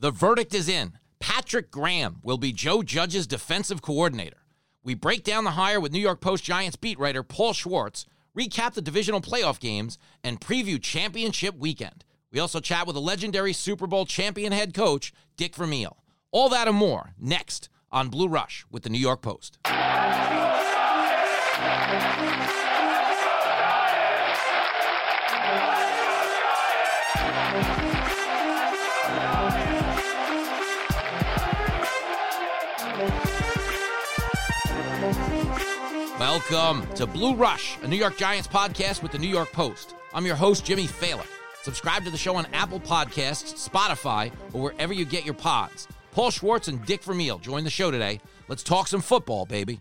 The verdict is in. Patrick Graham will be Joe Judge's defensive coordinator. We break down the hire with New York Post Giants beat writer Paul Schwartz, recap the divisional playoff games, and preview championship weekend. We also chat with a legendary Super Bowl champion head coach, Dick Vermeil. All that and more next on Blue Rush with the New York Post. Welcome to Blue Rush, a New York Giants podcast with the New York Post. I'm your host, Jimmy Failla. Subscribe to the show on Apple Podcasts, Spotify, or wherever you get your pods. Paul Schwartz and Dick Vermeil join the show today. Let's talk some football, baby.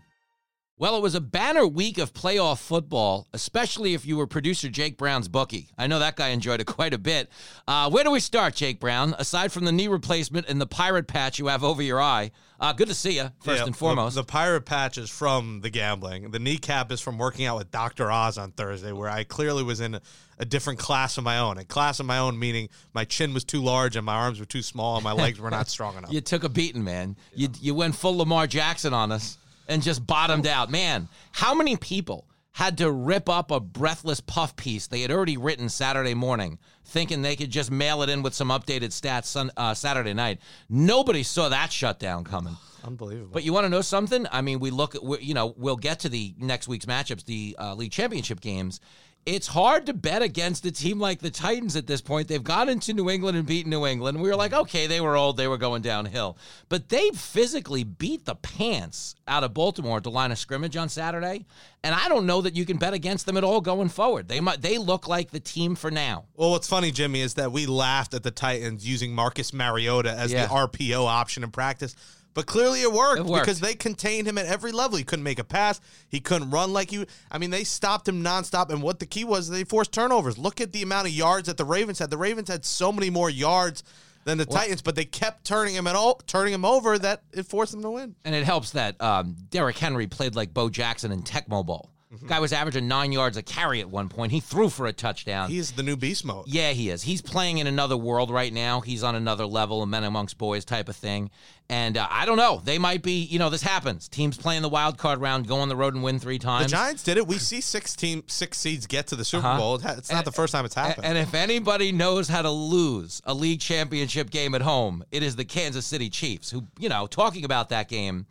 Well, it was a banner week of playoff football, especially if you were producer Jake Brown's bookie. I know that guy enjoyed it quite a bit. Uh, where do we start, Jake Brown? Aside from the knee replacement and the pirate patch you have over your eye, uh, good to see you, first Yeah, and foremost. The, the pirate patch is from the gambling. The kneecap is from working out with Dr. Oz on Thursday, where I clearly was in a, a different class of my own. A class of my own meaning my chin was too large and my arms were too small and my legs were not strong enough. you took a beating, man. You, you went full Lamar Jackson on us and just bottomed out. Man, how many people had to rip up a breathless puff piece they had already written Saturday morning, thinking they could just mail it in with some updated stats sun, uh, Saturday night? Nobody saw that shutdown coming. Unbelievable. But you want to know something? I mean, we look at, you know, we'll get to the next week's matchups, the uh, league championship games. It's hard to bet against a team like the Titans at this point. They've gone into New England and beaten New England. We were like, mm-hmm. okay, they were old, they were going downhill. But they physically beat the pants out of Baltimore at the line of scrimmage on Saturday. And I don't know that you can bet against them at all going forward. They might they look like the team for now. Well, what's funny, Jimmy, is that we laughed at the Titans using Marcus Mariota as Yeah. the RPO option in practice. But clearly it worked, It worked. because they contained him at every level. He couldn't make a pass. He couldn't run like you. I mean, they stopped him nonstop. And what the key was, they forced turnovers. Look at the amount of yards that the Ravens had. The Ravens had so many more yards than the Titans, but they kept turning him at all, turning him over that it forced them to win. And it helps that um, Derrick Henry played like Bo Jackson in Tecmo Bowl. Mm-hmm. Guy was averaging nine yards a carry at one point. He threw for a touchdown. He's the new beast mode. Yeah, he is. He's playing in another world right now. He's on another level, a men amongst boys type of thing. And uh, I don't know. They might be, you know, this happens. Teams playing the wild card round, go on the road and win three times. The. Giants did it. We see six team, six seeds get to the Super Uh-huh. Bowl. It's not And- the first time it's happened. And if anybody knows how to lose a league championship game at home, it is the Kansas City Chiefs, who, you know, talking about that game,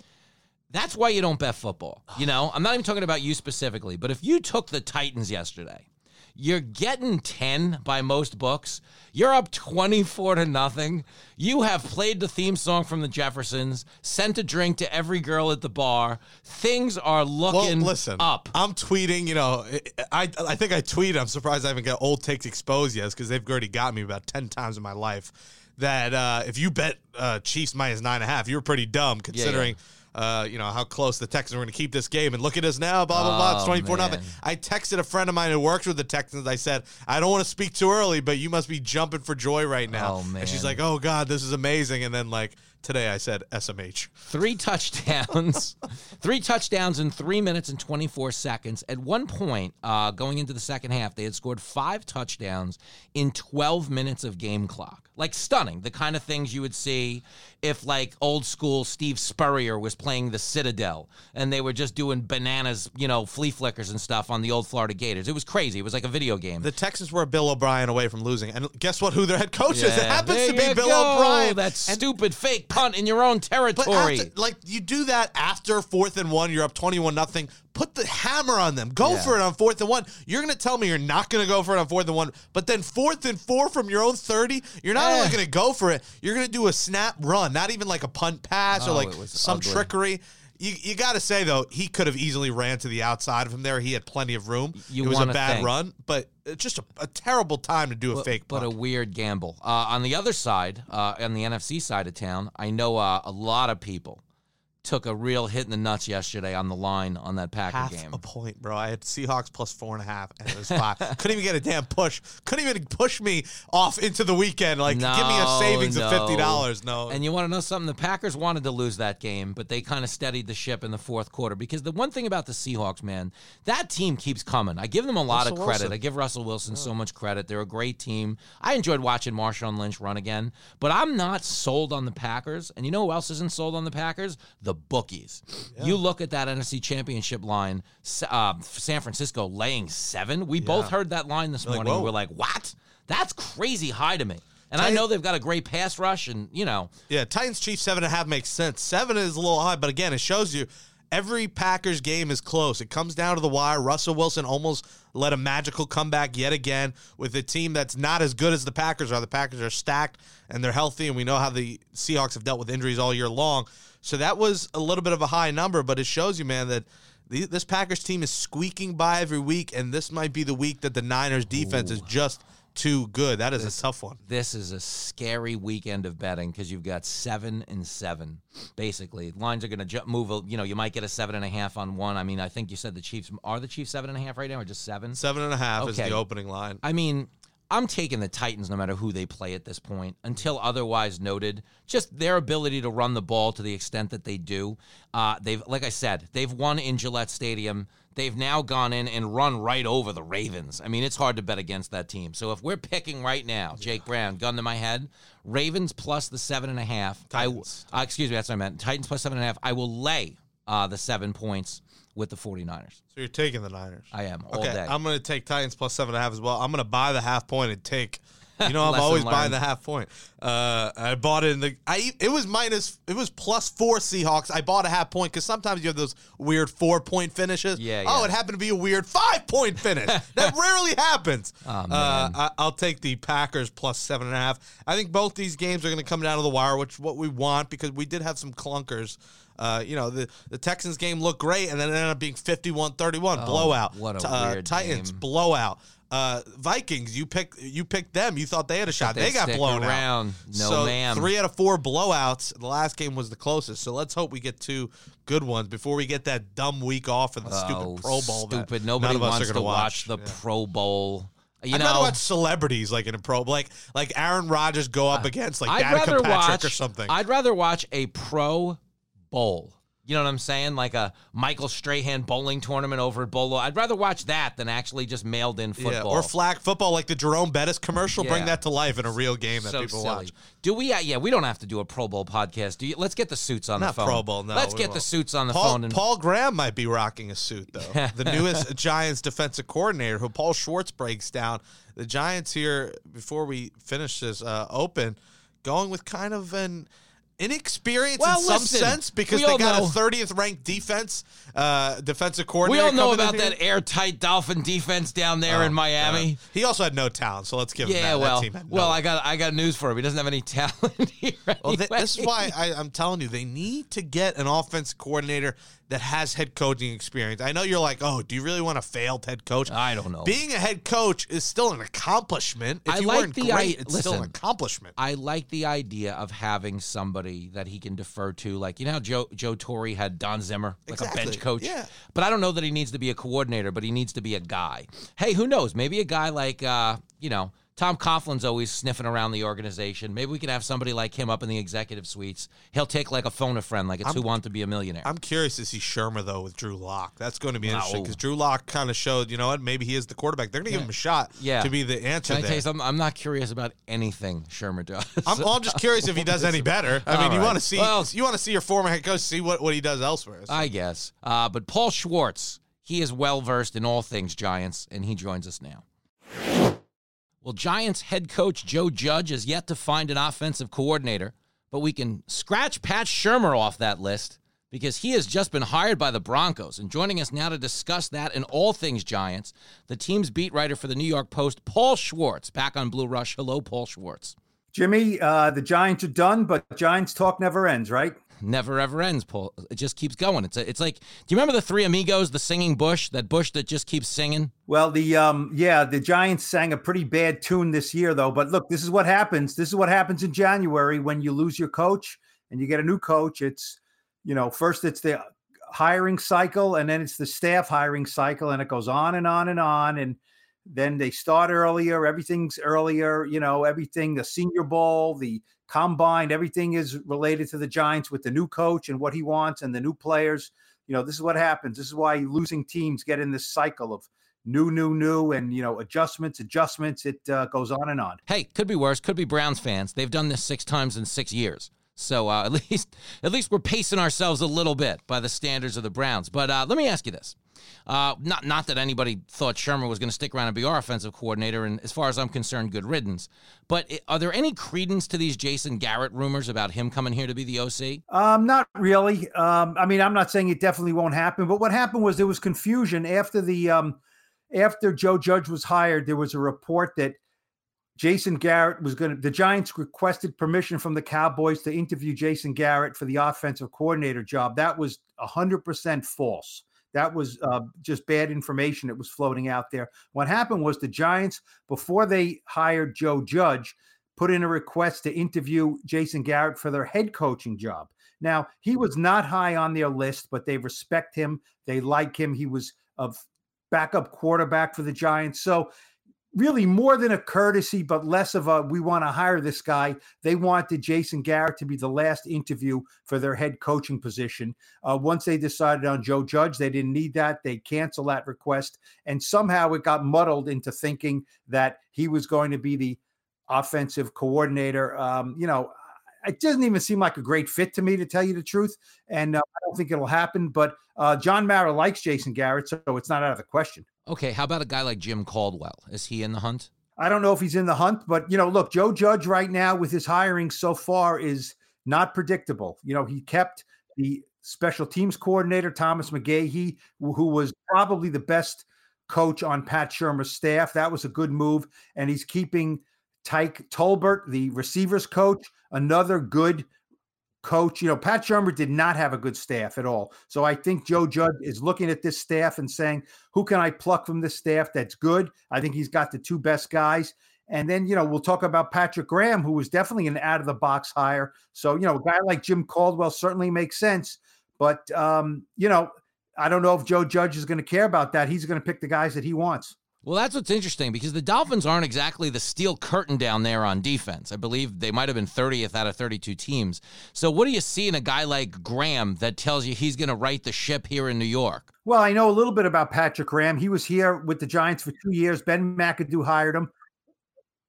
that's why you don't bet football. You know, I'm not even talking about you specifically, but if you took the Titans yesterday, you're getting 10 by most books. You're up 24 to nothing. You have played the theme song from the Jeffersons, sent a drink to every girl at the bar. Things are well, looking listen, up. I'm tweeting. You know, I I think I tweeted. I'm surprised I haven't got old takes exposed yet because they've already got me about ten times in my life. That uh, if you bet uh, Chiefs minus nine and a half, you're pretty dumb considering. Uh, you know how close the Texans are going to keep this game, and look at us now. Blah blah blah. It's twenty-four nothing. I texted a friend of mine who works with the Texans. I said, I don't want to speak too early, but you must be jumping for joy right now. Oh, And she's like, Oh God, this is amazing. And then like today, I said SMH. three touchdowns, three touchdowns in three minutes and 24 seconds. At one point, uh, going into the second half, they had scored five touchdowns in 12 minutes of game clock. Like stunning, the kind of things you would see if, like, old school Steve Spurrier was playing the Citadel and they were just doing bananas, you know, flea flickers and stuff on the old Florida Gators. It was crazy. It was like a video game. The Texans were Bill O'Brien away from losing, and guess what? Who their head coach is? It happens to be Bill go. O'Brien. That And- stupid fake punt in your own territory. after, like you do that after fourth and one, you're up twenty-one nothing. Put the hammer on them. Go Yeah. for it on fourth and one. You're going to tell me you're not going to go for it on fourth and one, but then fourth and four from your own thirty, you're not Eh. only going to go for it, you're going to do a snap run, not even like a punt pass or Oh, like some ugly. trickery. You, you got to say though, he could have easily ran to the outside of him there. He had plenty of room. You it was a bad think. run, but it's just a, a terrible time to do a but, fake but a weird gamble. Uh, on the other side, uh, on the NFC side of town, I know uh, a lot of people took a real hit in the nuts yesterday on the line on that Packer half game. a point, bro. I had Seahawks plus four and a half, and it was five. Couldn't even get a damn push. Couldn't even push me off into the weekend. Like, give me a savings no. of fifty dollars. No, And you want to know something? The Packers wanted to lose that game, but they kind of steadied the ship in the fourth quarter. Because the one thing about the Seahawks, man, that team keeps coming. I give them a lot Russell of credit. Wilson. I give Russell Wilson so much credit. They're a great team. I enjoyed watching Marshawn Lynch run again, but I'm not sold on the Packers. And you know who else isn't sold on the Packers? The bookies. You look at that NFC Championship line, uh, San Francisco laying seven. We both heard that line this like, morning. whoa. We're like, what? That's crazy high to me. And I know they've got a great pass rush, and you know, Yeah, Titans Chiefs seven and a half makes sense. Seven is a little high, but again, it shows you every Packers game is close. It comes down to the wire. Russell Wilson almost led a magical comeback yet again with a team that's not as good as the Packers are. The Packers are stacked and they're healthy, and we know how the Seahawks have dealt with injuries all year long. So that was a little bit of a high number, but it shows you, man, that. the- This Packers team is squeaking by every week, and this might be the week that the Niners defense is just too good. That is a tough one. this is a scary weekend of betting because you've got seven and seven. Basically, lines are going to ju- move. a- You know, you might get a seven and a half on one. I mean, I think you said the Chiefs are the Chiefs seven and a half right now, or just seven. Seven and a half is the opening line. I mean, I'm taking the Titans no matter who they play at this point until otherwise noted. Just their ability to run the ball to the extent that they do. Uh, they've, like I said, they've won in Gillette Stadium. They've now gone in and run right over the Ravens. I mean, it's hard to bet against that team. So if we're picking right now, Jake Brown, gun to my head, Ravens plus the seven and a half. Titans. I, uh, excuse me, that's what I meant. Titans plus seven and a half. I will lay uh, the seven points with the 49ers. So you're taking the Niners. I am all okay, day. I'm going to take Titans plus seven and a half as well. I'm going to buy the half point and take. You know, I'm always buying the half point. Uh, I bought it in the. I it was minus. It was plus four Seahawks. I bought a half point because sometimes you have those weird four point finishes. Yeah, Oh, it happened to be a weird five point finish. that rarely happens. Oh, Uh. I, I'll take the Packers plus seven and a half. I think both these games are going to come down to the wire, which is what we want because we did have some clunkers. Uh, you know, the, the Texans game looked great, and then it ended up being 51 31, blowout. What a uh, weird Titans, game. blowout. Uh, Vikings, you picked you picked them. You thought they had a shot. They got blown around. out. No, so ma'am. Three out of four blowouts. The last game was the closest. So let's hope we get two good ones before we get that dumb week off for the Oh, stupid Pro Bowl. Stupid. Nobody none of us wants to gonna watch, the Yeah. Pro Bowl. You I'd know, rather watch celebrities like in a pro, like like Aaron Rodgers go up against like I'd Danica Patrick watch or something. I'd rather watch a Pro Bowl. You know what I'm saying? Like a Michael Strahan bowling tournament over at Bolo. I'd rather watch that than actually just mailed in yeah, football. or flag football, like the Jerome Bettis commercial. Bring that to life in a real game that so people silly. watch. Do we? Uh, yeah, we don't have to do a Pro Bowl podcast. Do you? Let's get the suits on Not the phone. Pro Bowl, no, Let's get the won't. suits on the Paul, phone. And, Paul Graham might be rocking a suit though. the newest Giants defensive coordinator, who Paul Schwartz breaks down. The Giants here, before we finish this uh, open, going with kind of an inexperience Well, in some listen, sense because they got know- a 30th ranked defense uh, defensive coordinator. we all know about that airtight Dolphin defense down there Oh, in Miami. God. He also had no talent, so let's give him Yeah, that. well, that team had no well, I got I got news for him. He doesn't have any talent here. Well, th- this is why I, I'm telling you, they need to get an offense coordinator that has head coaching experience. I know you're like, oh, do you really want a failed head coach? I don't know. Being a head coach is still an accomplishment. If I you like weren't the great, i- it's still an listen, accomplishment. I like the idea of having somebody that he can defer to. Like, you know how Joe Joe Torre had Don Zimmer, like a bench coach? yeah. But I don't know that he needs to be a coordinator, but he needs to be a guy. Hey, who knows? Maybe a guy like, uh, you know, Tom Coughlin's always sniffing around the organization. Maybe we could have somebody like him up in the executive suites. He'll take like a phone a friend, like it's Who Want to Be a Millionaire. I'm curious to see Shurmur though with Drew Lock. That's going to be interesting because Drew Lock kind of showed, you know what, maybe he is the quarterback. They're going to give him a shot Yeah. to be the answer Can I there. tell you something? I'm not curious about anything Shurmur does. I'm, well, I'm just curious if he does any better. I mean, you want to see Well- you want to see your former head coach see what, what he does elsewhere. So- I guess. Uh, but Paul Schwartz, he is well versed in all things Giants, and he joins us now. Well, Giants head coach Joe Judge is yet to find an offensive coordinator, but we can scratch Pat Shurmur off that list because he has just been hired by the Broncos. And joining us now to discuss that and all things Giants, the team's beat writer for the New York Post, Paul Schwartz, back on Blue Rush. Hello, Paul Schwartz. Jimmy, uh, the Giants are done, but Giants talk never ends, right? Never ever ends, Paul. It just keeps going. It's a, it's like, do you remember the Three Amigos, the singing bush, that bush that just keeps singing? Well, the um, yeah, the Giants sang a pretty bad tune this year, though. But look, this is what happens. This is what happens in January when you lose your coach and you get a new coach. It's you know, first it's the hiring cycle and then it's the staff hiring cycle and it goes on and on and on and then they start earlier everything's earlier you know everything the senior bowl the combine everything is related to the giants with the new coach and what he wants and the new players. You know this is what happens. This is why losing teams get in this cycle of new new new and you know adjustments adjustments. It uh, goes on and on. Hey could be worse. Could be browns fans. They've done this six times in six years. So uh, at least at least we're pacing ourselves a little bit by the standards of the Browns. But uh, let me ask you this: uh, not not that anybody thought Shurmur was going to stick around and be our offensive coordinator, and as far as I'm concerned, good riddance. But are there any credence to these Jason Garrett rumors about him coming here to be the OC? Um, not really. Um, I mean, I'm not saying it definitely won't happen, but what happened was there was confusion after the um, after Joe Judge was hired. There was a report that Jason Garrett was going to, the Giants requested permission from the Cowboys to interview Jason Garrett for the offensive coordinator job. That was 100% false. That was uh, just bad information that was floating out there. What happened was the Giants, before they hired Joe Judge, put in a request to interview Jason Garrett for their head coaching job. Now, he was not high on their list, but they respect him. They like him. He was a backup quarterback for the Giants. So really more than a courtesy, but less of a we want to hire this guy. They wanted Jason Garrett to be the last interview for their head coaching position. Uh, once they decided on Joe Judge, they didn't need that. They canceled that request. And somehow it got muddled into thinking that he was going to be the offensive coordinator. Um, you know, it doesn't even seem like a great fit to me, to tell you the truth. And uh, I don't think it'll happen. But uh, John Mara likes Jason Garrett, so it's not out of the question. Okay, how about a guy like Jim Caldwell? Is he in the hunt? I don't know if he's in the hunt, but you know, look, Joe Judge right now with his hiring so far is not predictable. You know, he kept the special teams coordinator Thomas McGaughey, who was probably the best coach on Pat Shurmur's staff. That was a good move, and he's keeping Tyke Tolbert, the receivers coach, another good coach. You know, Pat Shurmur did not have a good staff at all. So I think Joe Judge is looking at this staff and saying, who can I pluck from this staff that's good? I think he's got the two best guys. And then, you know, we'll talk about Patrick Graham, who was definitely an out of the box hire. So, you know, a guy like Jim Caldwell certainly makes sense. But, um, you know, I don't know if Joe Judge is going to care about that. He's going to pick the guys that he wants. Well, that's what's interesting because the Dolphins aren't exactly the steel curtain down there on defense. I believe they might have been 30th out of 32 teams. So, what do you see in a guy like Graham that tells you he's going to right the ship here in New York? Well, I know a little bit about Patrick Graham. He was here with the Giants for two years. Ben McAdoo hired him.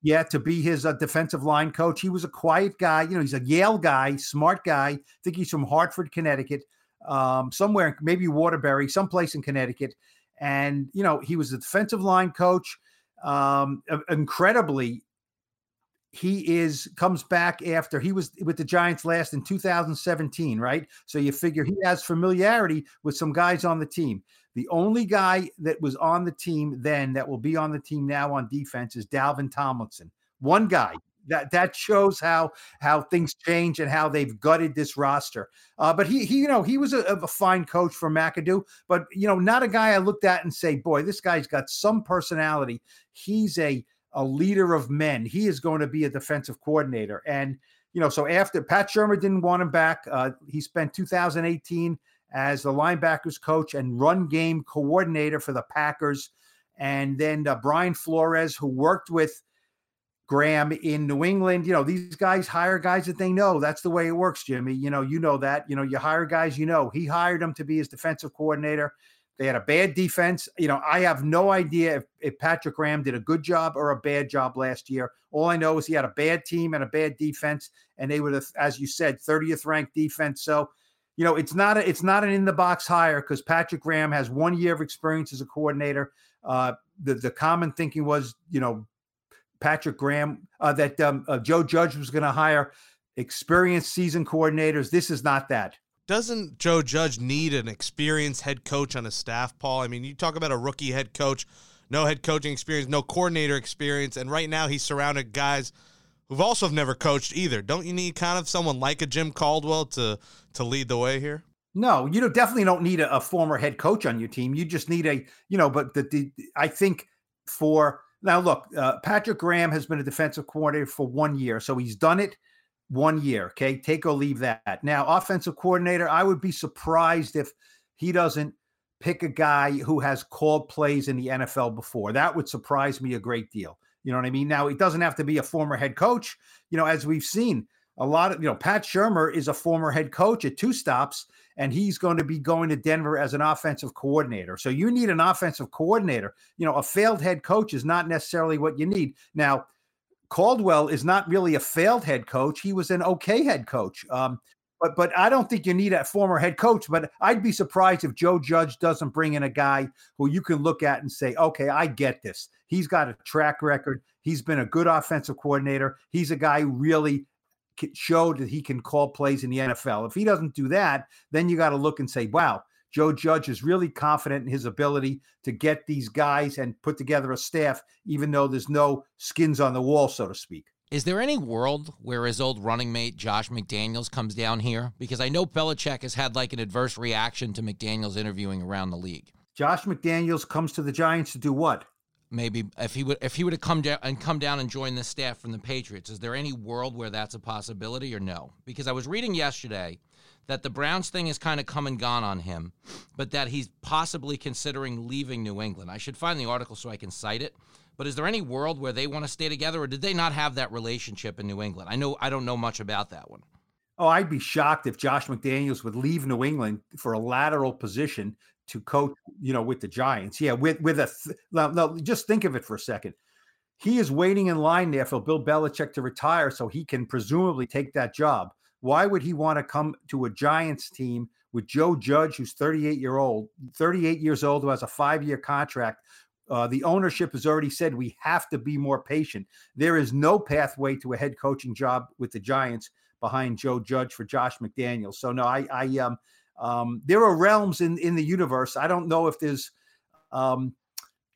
Yeah, to be his uh, defensive line coach. He was a quiet guy. You know, he's a Yale guy, smart guy. I think he's from Hartford, Connecticut, um, somewhere, maybe Waterbury, someplace in Connecticut and you know he was a defensive line coach. Um, incredibly, he is comes back after he was with the Giants last in 2017, right? So you figure he has familiarity with some guys on the team. The only guy that was on the team then that will be on the team now on defense is Dalvin Tomlinson. One guy, that that shows how how things change and how they've gutted this roster. Uh, but he he you know he was a, a, fine coach for McAdoo, but you know not a guy I looked at and say, boy, this guy's got some personality. He's a a leader of men. He is going to be a defensive coordinator, and you know so after Pat Shurmur didn't want him back, uh, he spent 2018 as the linebackers coach and run game coordinator for the Packers. And then uh, Brian Flores, who worked with Graham in New England. You know, these guys hire guys that they know. That's the way it works, Jimmy. You know, you know that. You know, you hire guys you know. He hired him to be his defensive coordinator. They had a bad defense. You know, I have no idea if, if Patrick Graham did a good job or a bad job last year. All I know is he had a bad team and a bad defense, and they were, as you said, 30th ranked defense. So, you know, it's not a, it's not an in the box hire because Patrick Graham has one year of experience as a coordinator. Uh, the the common thinking was, you know, Patrick Graham, uh, that um, uh, Joe Judge was going to hire experienced season coordinators. This is not that. Doesn't Joe Judge need an experienced head coach on his staff, Paul? I mean, you talk about a rookie head coach, no head coaching experience, no coordinator experience, and right now he's surrounded guys who've also have never coached either. Don't you need kind of someone like a Jim Caldwell to to lead the way here? No, you know, definitely don't need a, a former head coach on your team. You just need a, you know, but the, the I think for now, look, uh, Patrick Graham has been a defensive coordinator for one year, so he's done it. one year. Okay. Take or leave that. Now, offensive coordinator, I would be surprised if he doesn't pick a guy who has called plays in the NFL before. That would surprise me a great deal. You know what I mean? Now, it doesn't have to be a former head coach. You know, as we've seen, a lot of, you know, Pat Shurmur is a former head coach at two stops, and he's going to be going to Denver as an offensive coordinator. So you need an offensive coordinator. You know, a failed head coach is not necessarily what you need. Now, Caldwell is not really a failed head coach. He was an okay head coach. Um, but but I don't think you need a former head coach. But I'd be surprised if Joe Judge doesn't bring in a guy who you can look at and say, okay, I get this. He's got a track record. He's been a good offensive coordinator. He's a guy who really showed that he can call plays in the NFL. If he doesn't do that, then you got to look and say, wow, Joe Judge is really confident in his ability to get these guys and put together a staff, even though there's no skins on the wall, so to speak. Is there any world where his old running mate Josh McDaniels comes down here? Because I know Belichick has had like an adverse reaction to McDaniels interviewing around the league. Josh McDaniels comes to the Giants to do what? Maybe if he would if he would have come down and come down and join the staff from the Patriots, is there any world where that's a possibility or no? Because I was reading yesterday that the Browns thing has kind of come and gone on him, but that he's possibly considering leaving New England. I should find the article so I can cite it. But is there any world where they want to stay together, or did they not have that relationship in New England? I know I don't know much about that one. Oh, I'd be shocked if Josh McDaniels would leave New England for a lateral position to coach, you know, with the Giants. Yeah, with with a th- now, now, just think of it for a second. He is waiting in line there for Bill Belichick to retire so he can presumably take that job. Why would he want to come to a Giants team with Joe Judge, who's 38 year old, 38 years old, who has a five year contract, uh, the ownership has already said we have to be more patient. There is no pathway to a head coaching job with the Giants behind Joe Judge for Josh McDaniels. So no, I, I um, um, there are realms in in the universe. I don't know if there's um,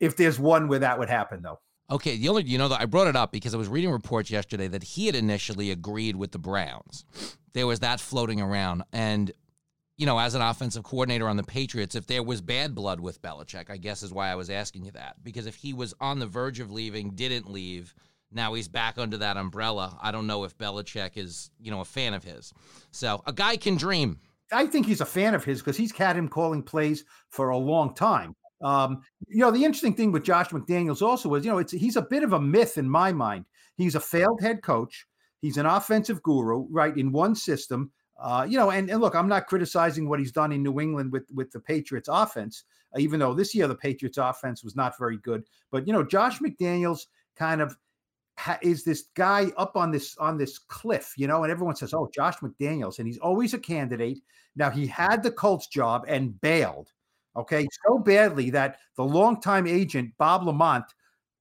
if there's one where that would happen though. Okay, the only you know I brought it up because I was reading reports yesterday that he had initially agreed with the Browns. There was that floating around, and you know, as an offensive coordinator on the Patriots, if there was bad blood with Belichick, I guess is why I was asking you that. Because if he was on the verge of leaving, didn't leave, now he's back under that umbrella. I don't know if Belichick is, you know, a fan of his. So a guy can dream. I think he's a fan of his because he's had him calling plays for a long time. Um, you know, the interesting thing with Josh McDaniels also is, you know, it's he's a bit of a myth in my mind. He's a failed head coach. He's an offensive guru, right? In one system, uh, you know, and, and look, I'm not criticizing what he's done in New England with with the Patriots offense, even though this year the Patriots offense was not very good. But you know, Josh McDaniels kind of is this guy up on this on this cliff, you know, and everyone says, "Oh, Josh McDaniels," and he's always a candidate. Now he had the Colts job and bailed, okay, so badly that the longtime agent Bob LaMonte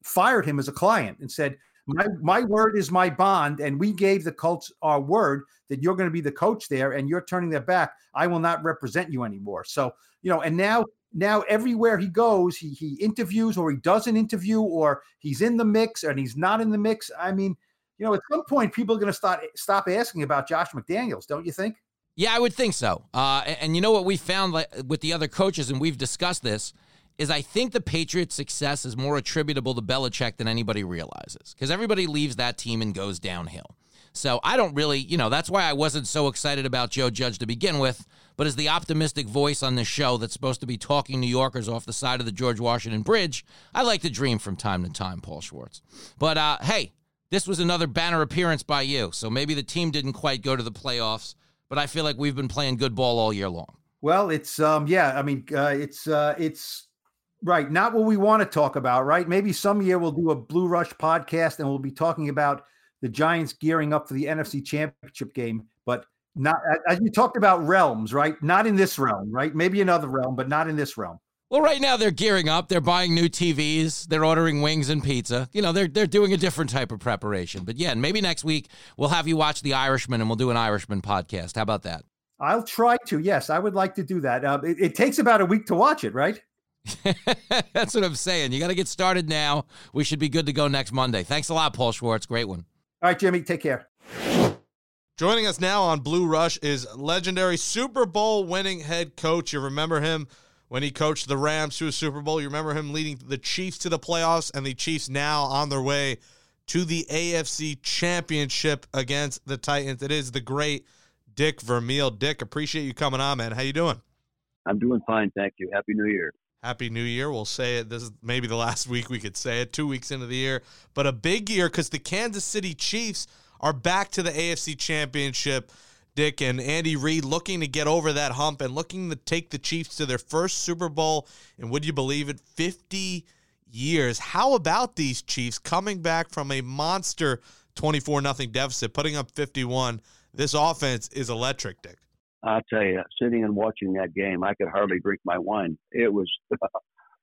fired him as a client and said, my my word is my bond, and we gave the Colts our word that you're going to be the coach there, and you're turning their back. I will not represent you anymore. So you know, and now now everywhere he goes, he he interviews or he doesn't interview, or he's in the mix and he's not in the mix. I mean, you know, at some point, people are going to start stop asking about Josh McDaniels, don't you think? Yeah, I would think so. Uh, and, and you know what we found with the other coaches, and we've discussed this is I think the Patriots' success is more attributable to Belichick than anybody realizes because everybody leaves that team and goes downhill. So I don't really, you know, that's why I wasn't so excited about Joe Judge to begin with. But as the optimistic voice on this show that's supposed to be talking New Yorkers off the side of the George Washington Bridge, I like to dream from time to time, Paul Schwartz. But uh, hey, this was another banner appearance by you. So maybe the team didn't quite go to the playoffs, but I feel like we've been playing good ball all year long. Well, it's um yeah, I mean uh, it's uh, it's Right. Not what we want to talk about, right? Maybe some year we'll do a Blue Rush podcast and we'll be talking about the Giants gearing up for the NFC championship game, not as you talked about realms, right? Not in this realm, right? Maybe another realm, but not in this realm. Well, right now they're gearing up. They're buying new TVs. They're ordering wings and pizza. You know, they're they're doing a different type of preparation. But yeah, maybe next week we'll have you watch The Irishman and we'll do an Irishman podcast. How about that? I'll try to. Yes, I would like to do that. Uh, it, it takes about a week to watch it, right? That's what I'm saying. You got to get started now. We should be good to go next Monday. Thanks a lot, Paul Schwartz. Great one. All right, Jimmy. Take care. Joining us now on Blue Rush is legendary Super Bowl winning head coach. You remember him when he coached the Rams to a Super Bowl. You remember him leading the Chiefs to the playoffs and the Chiefs now on their way to the AFC Championship against the Titans. It is the great Dick Vermeil. Dick, appreciate you coming on, man. How you doing? I'm doing fine, thank you. Happy New Year. Happy New Year. We'll say it. This is maybe the last week we could say it, two weeks into the year, but a big year because the Kansas City Chiefs are back to the AFC Championship. Dick and Andy Reid looking to get over that hump and looking to take the Chiefs to their first Super Bowl and would you believe it, 50 years. How about these Chiefs coming back from a monster 24 nothing deficit, putting up 51? This offense is electric, Dick. I'll tell you, sitting and watching that game, I could hardly drink my wine. It was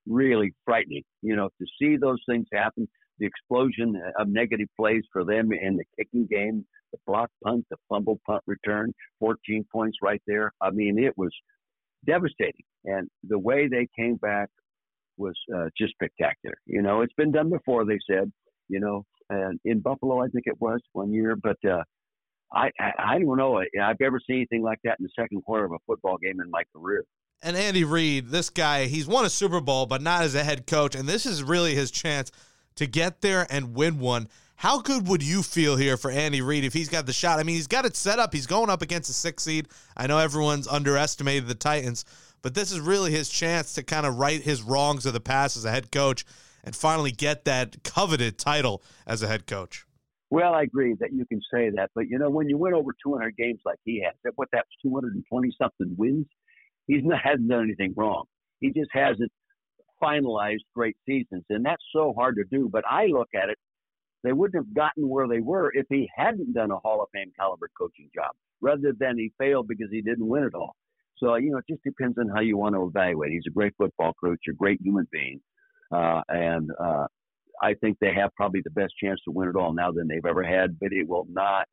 really frightening, you know, to see those things happen. The explosion of negative plays for them in the kicking game, the block punt, the fumble punt return, 14 points right there. I mean, it was devastating. And the way they came back was uh, just spectacular. You know, it's been done before, they said, you know, and in Buffalo, I think it was one year, but, uh, I, I, I don't know. I've ever seen anything like that in the second quarter of a football game in my career. And Andy Reid, this guy, he's won a Super Bowl, but not as a head coach. And this is really his chance to get there and win one. How good would you feel here for Andy Reid if he's got the shot? I mean, he's got it set up. He's going up against a six seed. I know everyone's underestimated the Titans, but this is really his chance to kind of right his wrongs of the past as a head coach and finally get that coveted title as a head coach. Well, I agree that you can say that, but you know, when you win over 200 games like he has, what that's 220 something wins, he's not hasn't done anything wrong. He just hasn't finalized great seasons, and that's so hard to do. But I look at it, they wouldn't have gotten where they were if he hadn't done a Hall of Fame caliber coaching job, rather than he failed because he didn't win it all. So you know, it just depends on how you want to evaluate. He's a great football coach, a great human being, uh, and uh, I think they have probably the best chance to win it all now than they've ever had, but it will not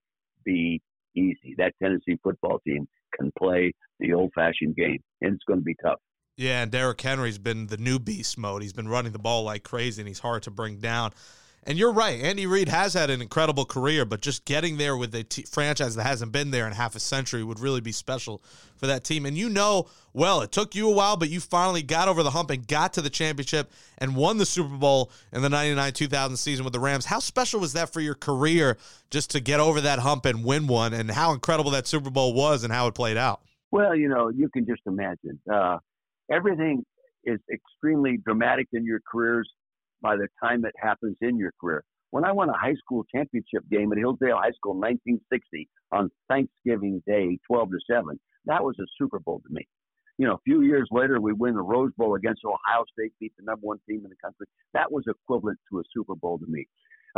be easy. That Tennessee football team can play the old fashioned game, and it's going to be tough. Yeah, and Derrick Henry's been the new beast mode. He's been running the ball like crazy, and he's hard to bring down. And you're right. Andy Reid has had an incredible career, but just getting there with a t- franchise that hasn't been there in half a century would really be special for that team. And you know, well, it took you a while, but you finally got over the hump and got to the championship and won the Super Bowl in the 99 2000 season with the Rams. How special was that for your career just to get over that hump and win one? And how incredible that Super Bowl was and how it played out? Well, you know, you can just imagine. Uh, everything is extremely dramatic in your careers by the time it happens in your career. When I won a high school championship game at Hillsdale High School in 1960 on Thanksgiving Day, 12 to 7, that was a Super Bowl to me. You know, a few years later, we win the Rose Bowl against Ohio State, beat the number one team in the country. That was equivalent to a Super Bowl to me.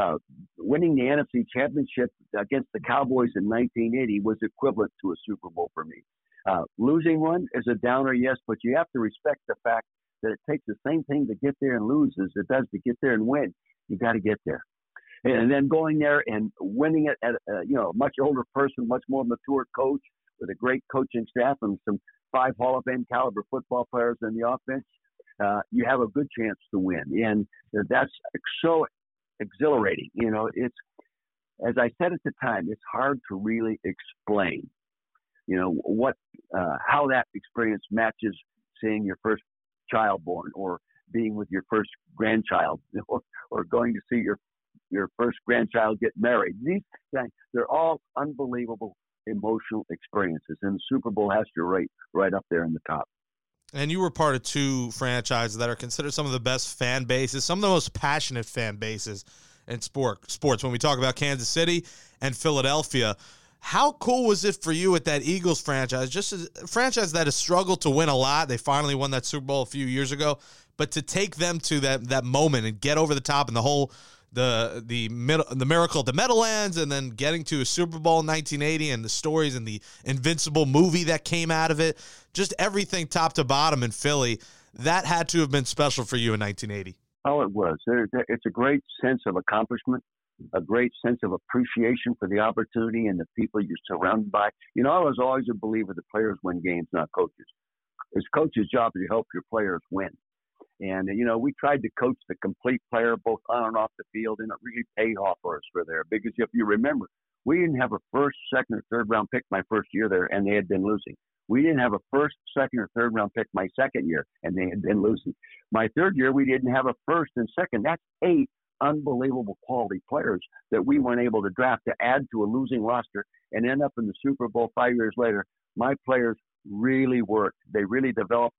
Uh, winning the NFC Championship against the Cowboys in 1980 was equivalent to a Super Bowl for me. Uh, losing one is a downer, yes, but you have to respect the fact that it takes the same thing to get there and lose as it does to get there and win. You got to get there. And then going there and winning it at a, you know a much older person, much more mature coach with a great coaching staff and some five Hall of Fame caliber football players in the offense, uh, you have a good chance to win. And that's so exhilarating. You know, it's as I said at the time, it's hard to really explain. You know what, uh, how that experience matches seeing your first child born or being with your first grandchild or, or going to see your your first grandchild get married. These things, they're all unbelievable emotional experiences, and the Super Bowl has to rate right up there in the top. And you were part of two franchises that are considered some of the best fan bases, some of the most passionate fan bases in sport sports. When we talk about Kansas City and Philadelphia, how cool was it for you at that Eagles franchise? Just a franchise that has struggled to win a lot. They finally won that Super Bowl a few years ago, but to take them to that that moment and get over the top and the whole the the the miracle at the Meadowlands and then getting to a Super Bowl in 1980 and the stories and the Invincible movie that came out of it, just everything top to bottom in Philly, that had to have been special for you in 1980. Oh, it was. It's a great sense of accomplishment a great sense of appreciation for the opportunity and the people you're surrounded by. You know, I was always a believer that players win games, not coaches. It's coach's job to help your players win. And, you know, we tried to coach the complete player both on and off the field, and it really paid off for us for there. Because if you remember, we didn't have a first, second, or third round pick my first year there, and they had been losing. We didn't have a first, second, or third round pick my second year, and they had been losing. My third year, we didn't have a first and second. That's eight unbelievable quality players that we weren't able to draft to add to a losing roster and end up in the Super Bowl five years later. My players really worked. They really developed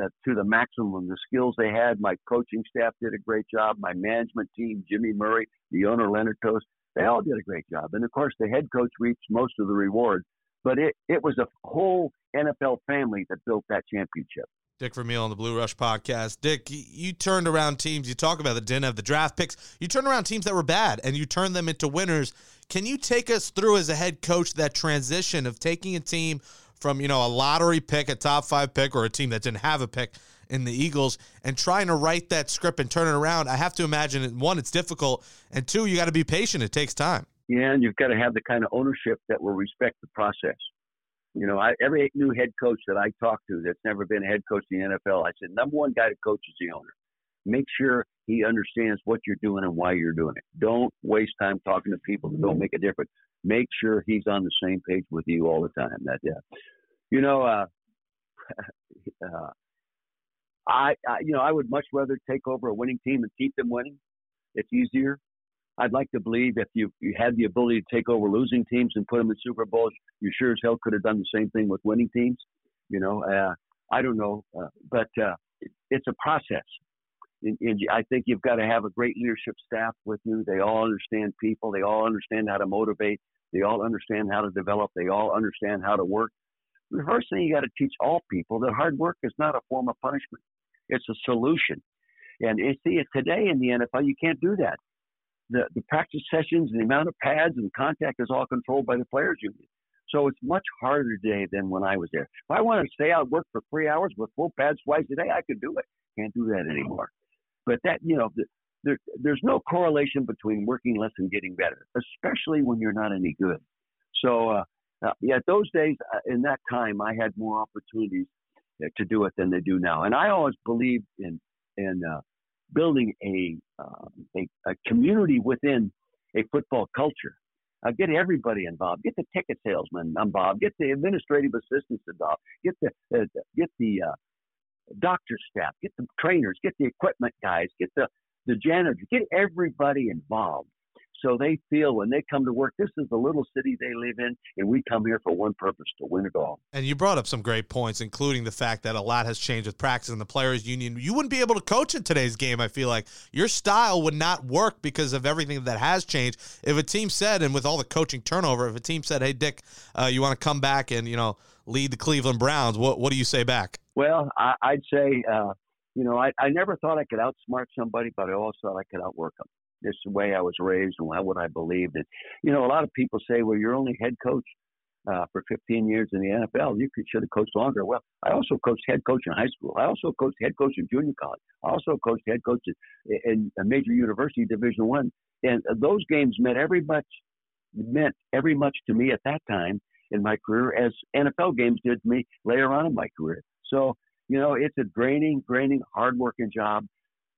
uh, to the maximum the skills they had. My coaching staff did a great job. My management team, Jimmy Murray, the owner Leonard Tose, they all did a great job. And of course, the head coach reaped most of the reward. But it, it was a whole NFL family that built that championship. Dick Vermeil on the Blue Rush podcast. Dick, you turned around teams. You talk about the didn't have the draft picks. You turned around teams that were bad and you turned them into winners. Can you take us through as a head coach that transition of taking a team from you know a lottery pick, a top five pick, or a team that didn't have a pick in the Eagles, and trying to write that script and turn it around? I have to imagine one, it's difficult, and two, you got to be patient. It takes time. Yeah, and you've got to have the kind of ownership that will respect the process. You know, I, every new head coach that I talk to that's never been a head coach in the NFL, I said, number one guy to coach is the owner. Make sure he understands what you're doing and why you're doing it. Don't waste time talking to people that don't make a difference. Make sure he's on the same page with you all the time. That, yeah, you know, uh, uh, I, I, you know, I would much rather take over a winning team and keep them winning. It's easier. I'd like to believe if you, you had the ability to take over losing teams and put them in Super Bowls, you sure as hell could have done the same thing with winning teams. You know, uh, I don't know, uh, but uh, it's a process. And, and I think you've got to have a great leadership staff with you. They all understand people. They all understand how to motivate. They all understand how to develop. They all understand how to work. The first thing you got to teach all people that hard work is not a form of punishment. It's a solution. And you see, today in the NFL, you can't do that the, the practice sessions and the amount of pads and contact is all controlled by the players union. So it's much harder today than when I was there. If I wanted to stay out work for three hours with full pads twice a day, I could do it. Can't do that anymore. But that, you know, the, there, there's no correlation between working less and getting better, especially when you're not any good. So, uh, uh, yeah, those days, uh, in that time, I had more opportunities uh, to do it than they do now. And I always believed in in uh, building a, uh, a, a, community within a football culture. Uh, get everybody involved. Get the ticket salesman involved. Get the administrative assistants involved. Get the uh, get the uh, doctor staff. Get the trainers. Get the equipment guys. Get the the janitors. Get everybody involved so they feel when they come to work, this is the little city they live in, and we come here for one purpose to win it all. And you brought up some great points, including the fact that a lot has changed with practice and the players' union. You wouldn't be able to coach in today's game, I feel like. Your style would not work because of everything that has changed. If a team said, and with all the coaching turnover, if a team said, hey, Dick, uh, you want to come back and, you know, lead the Cleveland Browns, what, what do you say back? Well, I, would say, uh, you know, I, I never thought I could outsmart somebody, but I also thought I could outwork them. This the way I was raised and what I believed. And you know, a lot of people say, "Well, you're only head coach uh, for 15 years in the NFL. You could, should have coached longer." Well, I also coached head coach in high school. I also coached head coach in junior college. I also coached head coach in, in a major university, Division One. And those games meant every much meant every much to me at that time in my career as NFL games did to me later on in my career. So, you know, it's a draining, draining, hardworking job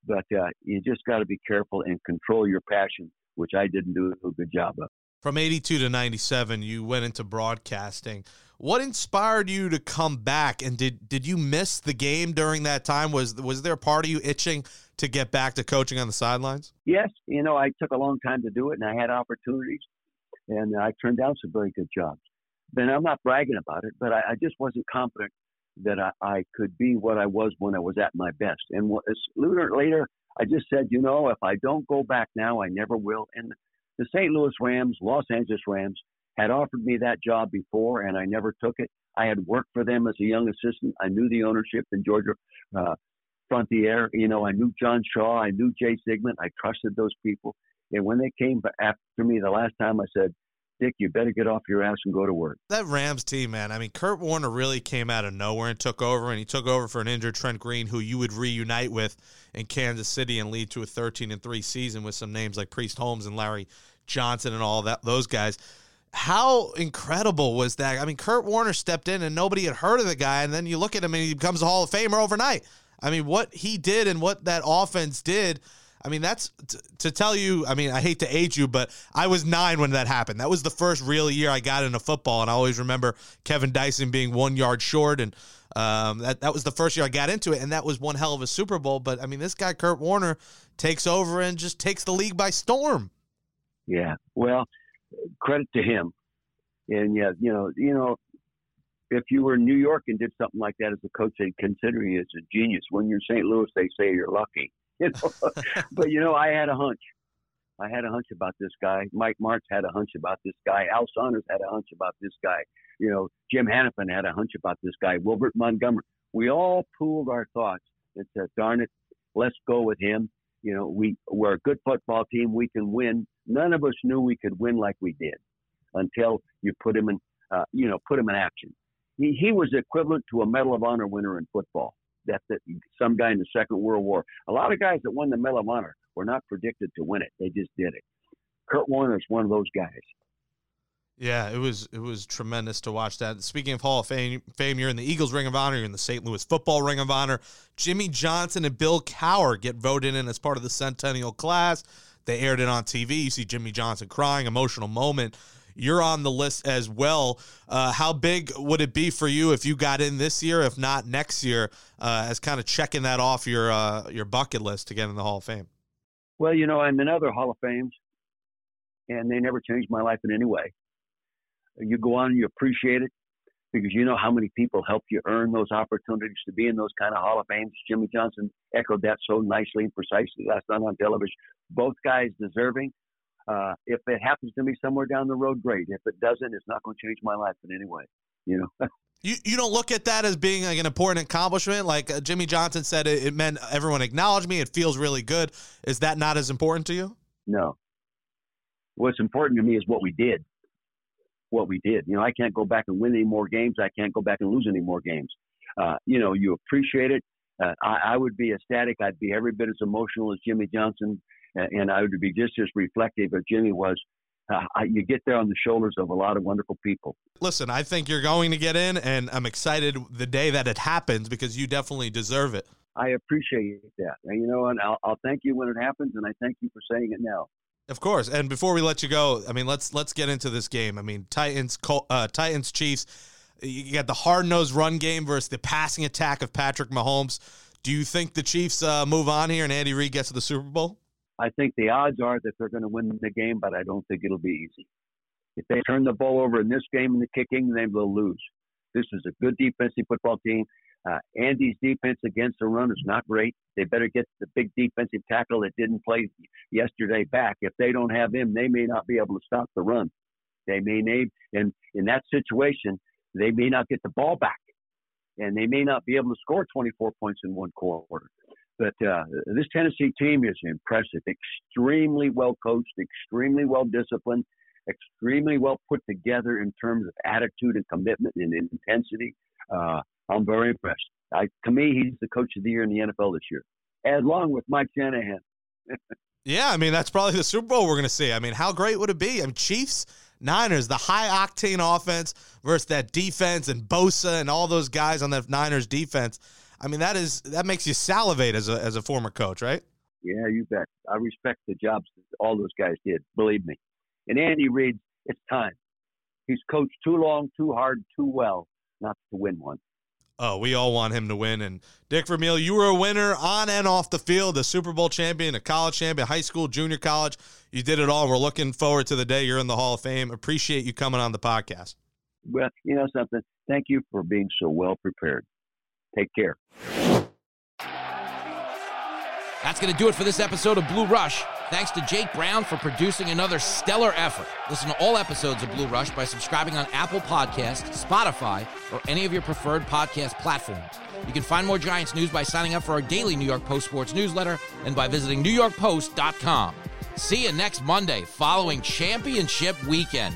but uh, you just got to be careful and control your passion, which I didn't do a good job of. From 82 to 97, you went into broadcasting. What inspired you to come back? And did did you miss the game during that time? Was was there a part of you itching to get back to coaching on the sidelines? Yes, you know, I took a long time to do it, and I had opportunities, and I turned down some very good jobs. And I'm not bragging about it, but I, I just wasn't confident that I, I could be what I was when I was at my best. And later, later, I just said, you know, if I don't go back now, I never will. And the St. Louis Rams, Los Angeles Rams, had offered me that job before, and I never took it. I had worked for them as a young assistant. I knew the ownership in Georgia uh, Frontiere. You know, I knew John Shaw. I knew Jay Zygmunt. I trusted those people. And when they came after me the last time, I said, Dick, you better get off your ass and go to work. That Rams team, man. I mean, Kurt Warner really came out of nowhere and took over, and he took over for an injured Trent Green, who you would reunite with in Kansas City and lead to a 13 and three season with some names like Priest Holmes and Larry Johnson and all that those guys. How incredible was that? I mean, Kurt Warner stepped in and nobody had heard of the guy, and then you look at him and he becomes a Hall of Famer overnight. I mean, what he did and what that offense did I mean, that's t- to tell you. I mean, I hate to age you, but I was nine when that happened. That was the first real year I got into football, and I always remember Kevin Dyson being one yard short, and um, that that was the first year I got into it, and that was one hell of a Super Bowl. But I mean, this guy Kurt Warner takes over and just takes the league by storm. Yeah, well, credit to him, and yeah, you know, you know, if you were in New York and did something like that as a coach, they'd consider you as a genius. When you're in St. Louis, they say you're lucky. Know? but you know, I had a hunch. I had a hunch about this guy. Mike Martz had a hunch about this guy. Al Saunders had a hunch about this guy. You know, Jim Hanifan had a hunch about this guy. Wilbert Montgomery. We all pooled our thoughts and said, "Darn it, let's go with him." You know, we we're a good football team. We can win. None of us knew we could win like we did until you put him in, uh, you know, put him in action he, he was equivalent to a Medal of Honor winner in football. That, that some guy in the Second World War. A lot of guys that won the Medal of Honor were not predicted to win it; they just did it. Kurt Warner is one of those guys. Yeah, it was it was tremendous to watch that. Speaking of Hall of Fame, fame you're in the Eagles Ring of Honor, you're in the St. Louis Football Ring of Honor. Jimmy Johnson and Bill Cowher get voted in as part of the Centennial class. They aired it on TV. You see Jimmy Johnson crying, emotional moment you're on the list as well. Uh, how big would it be for you if you got in this year, if not next year, uh, as kind of checking that off your uh, your bucket list to get in the Hall of Fame? Well, you know, I'm in other Hall of Fames, and they never changed my life in any way. You go on, you appreciate it because you know how many people helped you earn those opportunities to be in those kind of Hall of Fames. Jimmy Johnson echoed that so nicely and precisely last night on television. Both guys deserving. Uh, if it happens to me somewhere down the road, great. If it doesn't, it's not going to change my life in any way. You know. You, you don't look at that as being like an important accomplishment. Like uh, Jimmy Johnson said, it, it meant everyone acknowledged me. It feels really good. Is that not as important to you? No. What's important to me is what we did. What we did. You know, I can't go back and win any more games. I can't go back and lose any more games. Uh, you know, you appreciate it. Uh, I, I would be ecstatic. I'd be every bit as emotional as Jimmy Johnson and I would be just as reflective as Jimmy was. Uh, you get there on the shoulders of a lot of wonderful people. Listen, I think you're going to get in, and I'm excited the day that it happens because you definitely deserve it. I appreciate that, and you know, and I'll, I'll thank you when it happens, and I thank you for saying it now. Of course. And before we let you go, I mean, let's let's get into this game. I mean, Titans, uh, Titans, Chiefs. You got the hard nosed run game versus the passing attack of Patrick Mahomes. Do you think the Chiefs uh, move on here and Andy Reid gets to the Super Bowl? I think the odds are that they're going to win the game, but I don't think it'll be easy. If they turn the ball over in this game in the kicking, they will lose. This is a good defensive football team. Uh, Andy's defense against the run is not great. They better get the big defensive tackle that didn't play yesterday back. If they don't have him, they may not be able to stop the run. They may name, and in that situation, they may not get the ball back, and they may not be able to score 24 points in one quarter. But uh, this Tennessee team is impressive, extremely well coached, extremely well disciplined, extremely well put together in terms of attitude and commitment and intensity. Uh, I'm very impressed. I, to me, he's the coach of the year in the NFL this year, along with Mike Shanahan. yeah, I mean that's probably the Super Bowl we're going to see. I mean, how great would it be? I mean, Chiefs, Niners, the high octane offense versus that defense and Bosa and all those guys on that Niners defense. I mean, that is that makes you salivate as a as a former coach, right? Yeah, you bet. I respect the jobs all those guys did. Believe me. And Andy Reid, it's time. He's coached too long, too hard, too well not to win one. Oh, we all want him to win. And Dick Vermeil, you were a winner on and off the field, a Super Bowl champion, a college champion, high school, junior college. You did it all. We're looking forward to the day you're in the Hall of Fame. Appreciate you coming on the podcast. Well, you know something. Thank you for being so well prepared. Take care. That's going to do it for this episode of Blue Rush. Thanks to Jake Brown for producing another stellar effort. Listen to all episodes of Blue Rush by subscribing on Apple Podcasts, Spotify, or any of your preferred podcast platforms. You can find more Giants news by signing up for our daily New York Post Sports newsletter and by visiting newyorkpost.com. See you next Monday following championship weekend.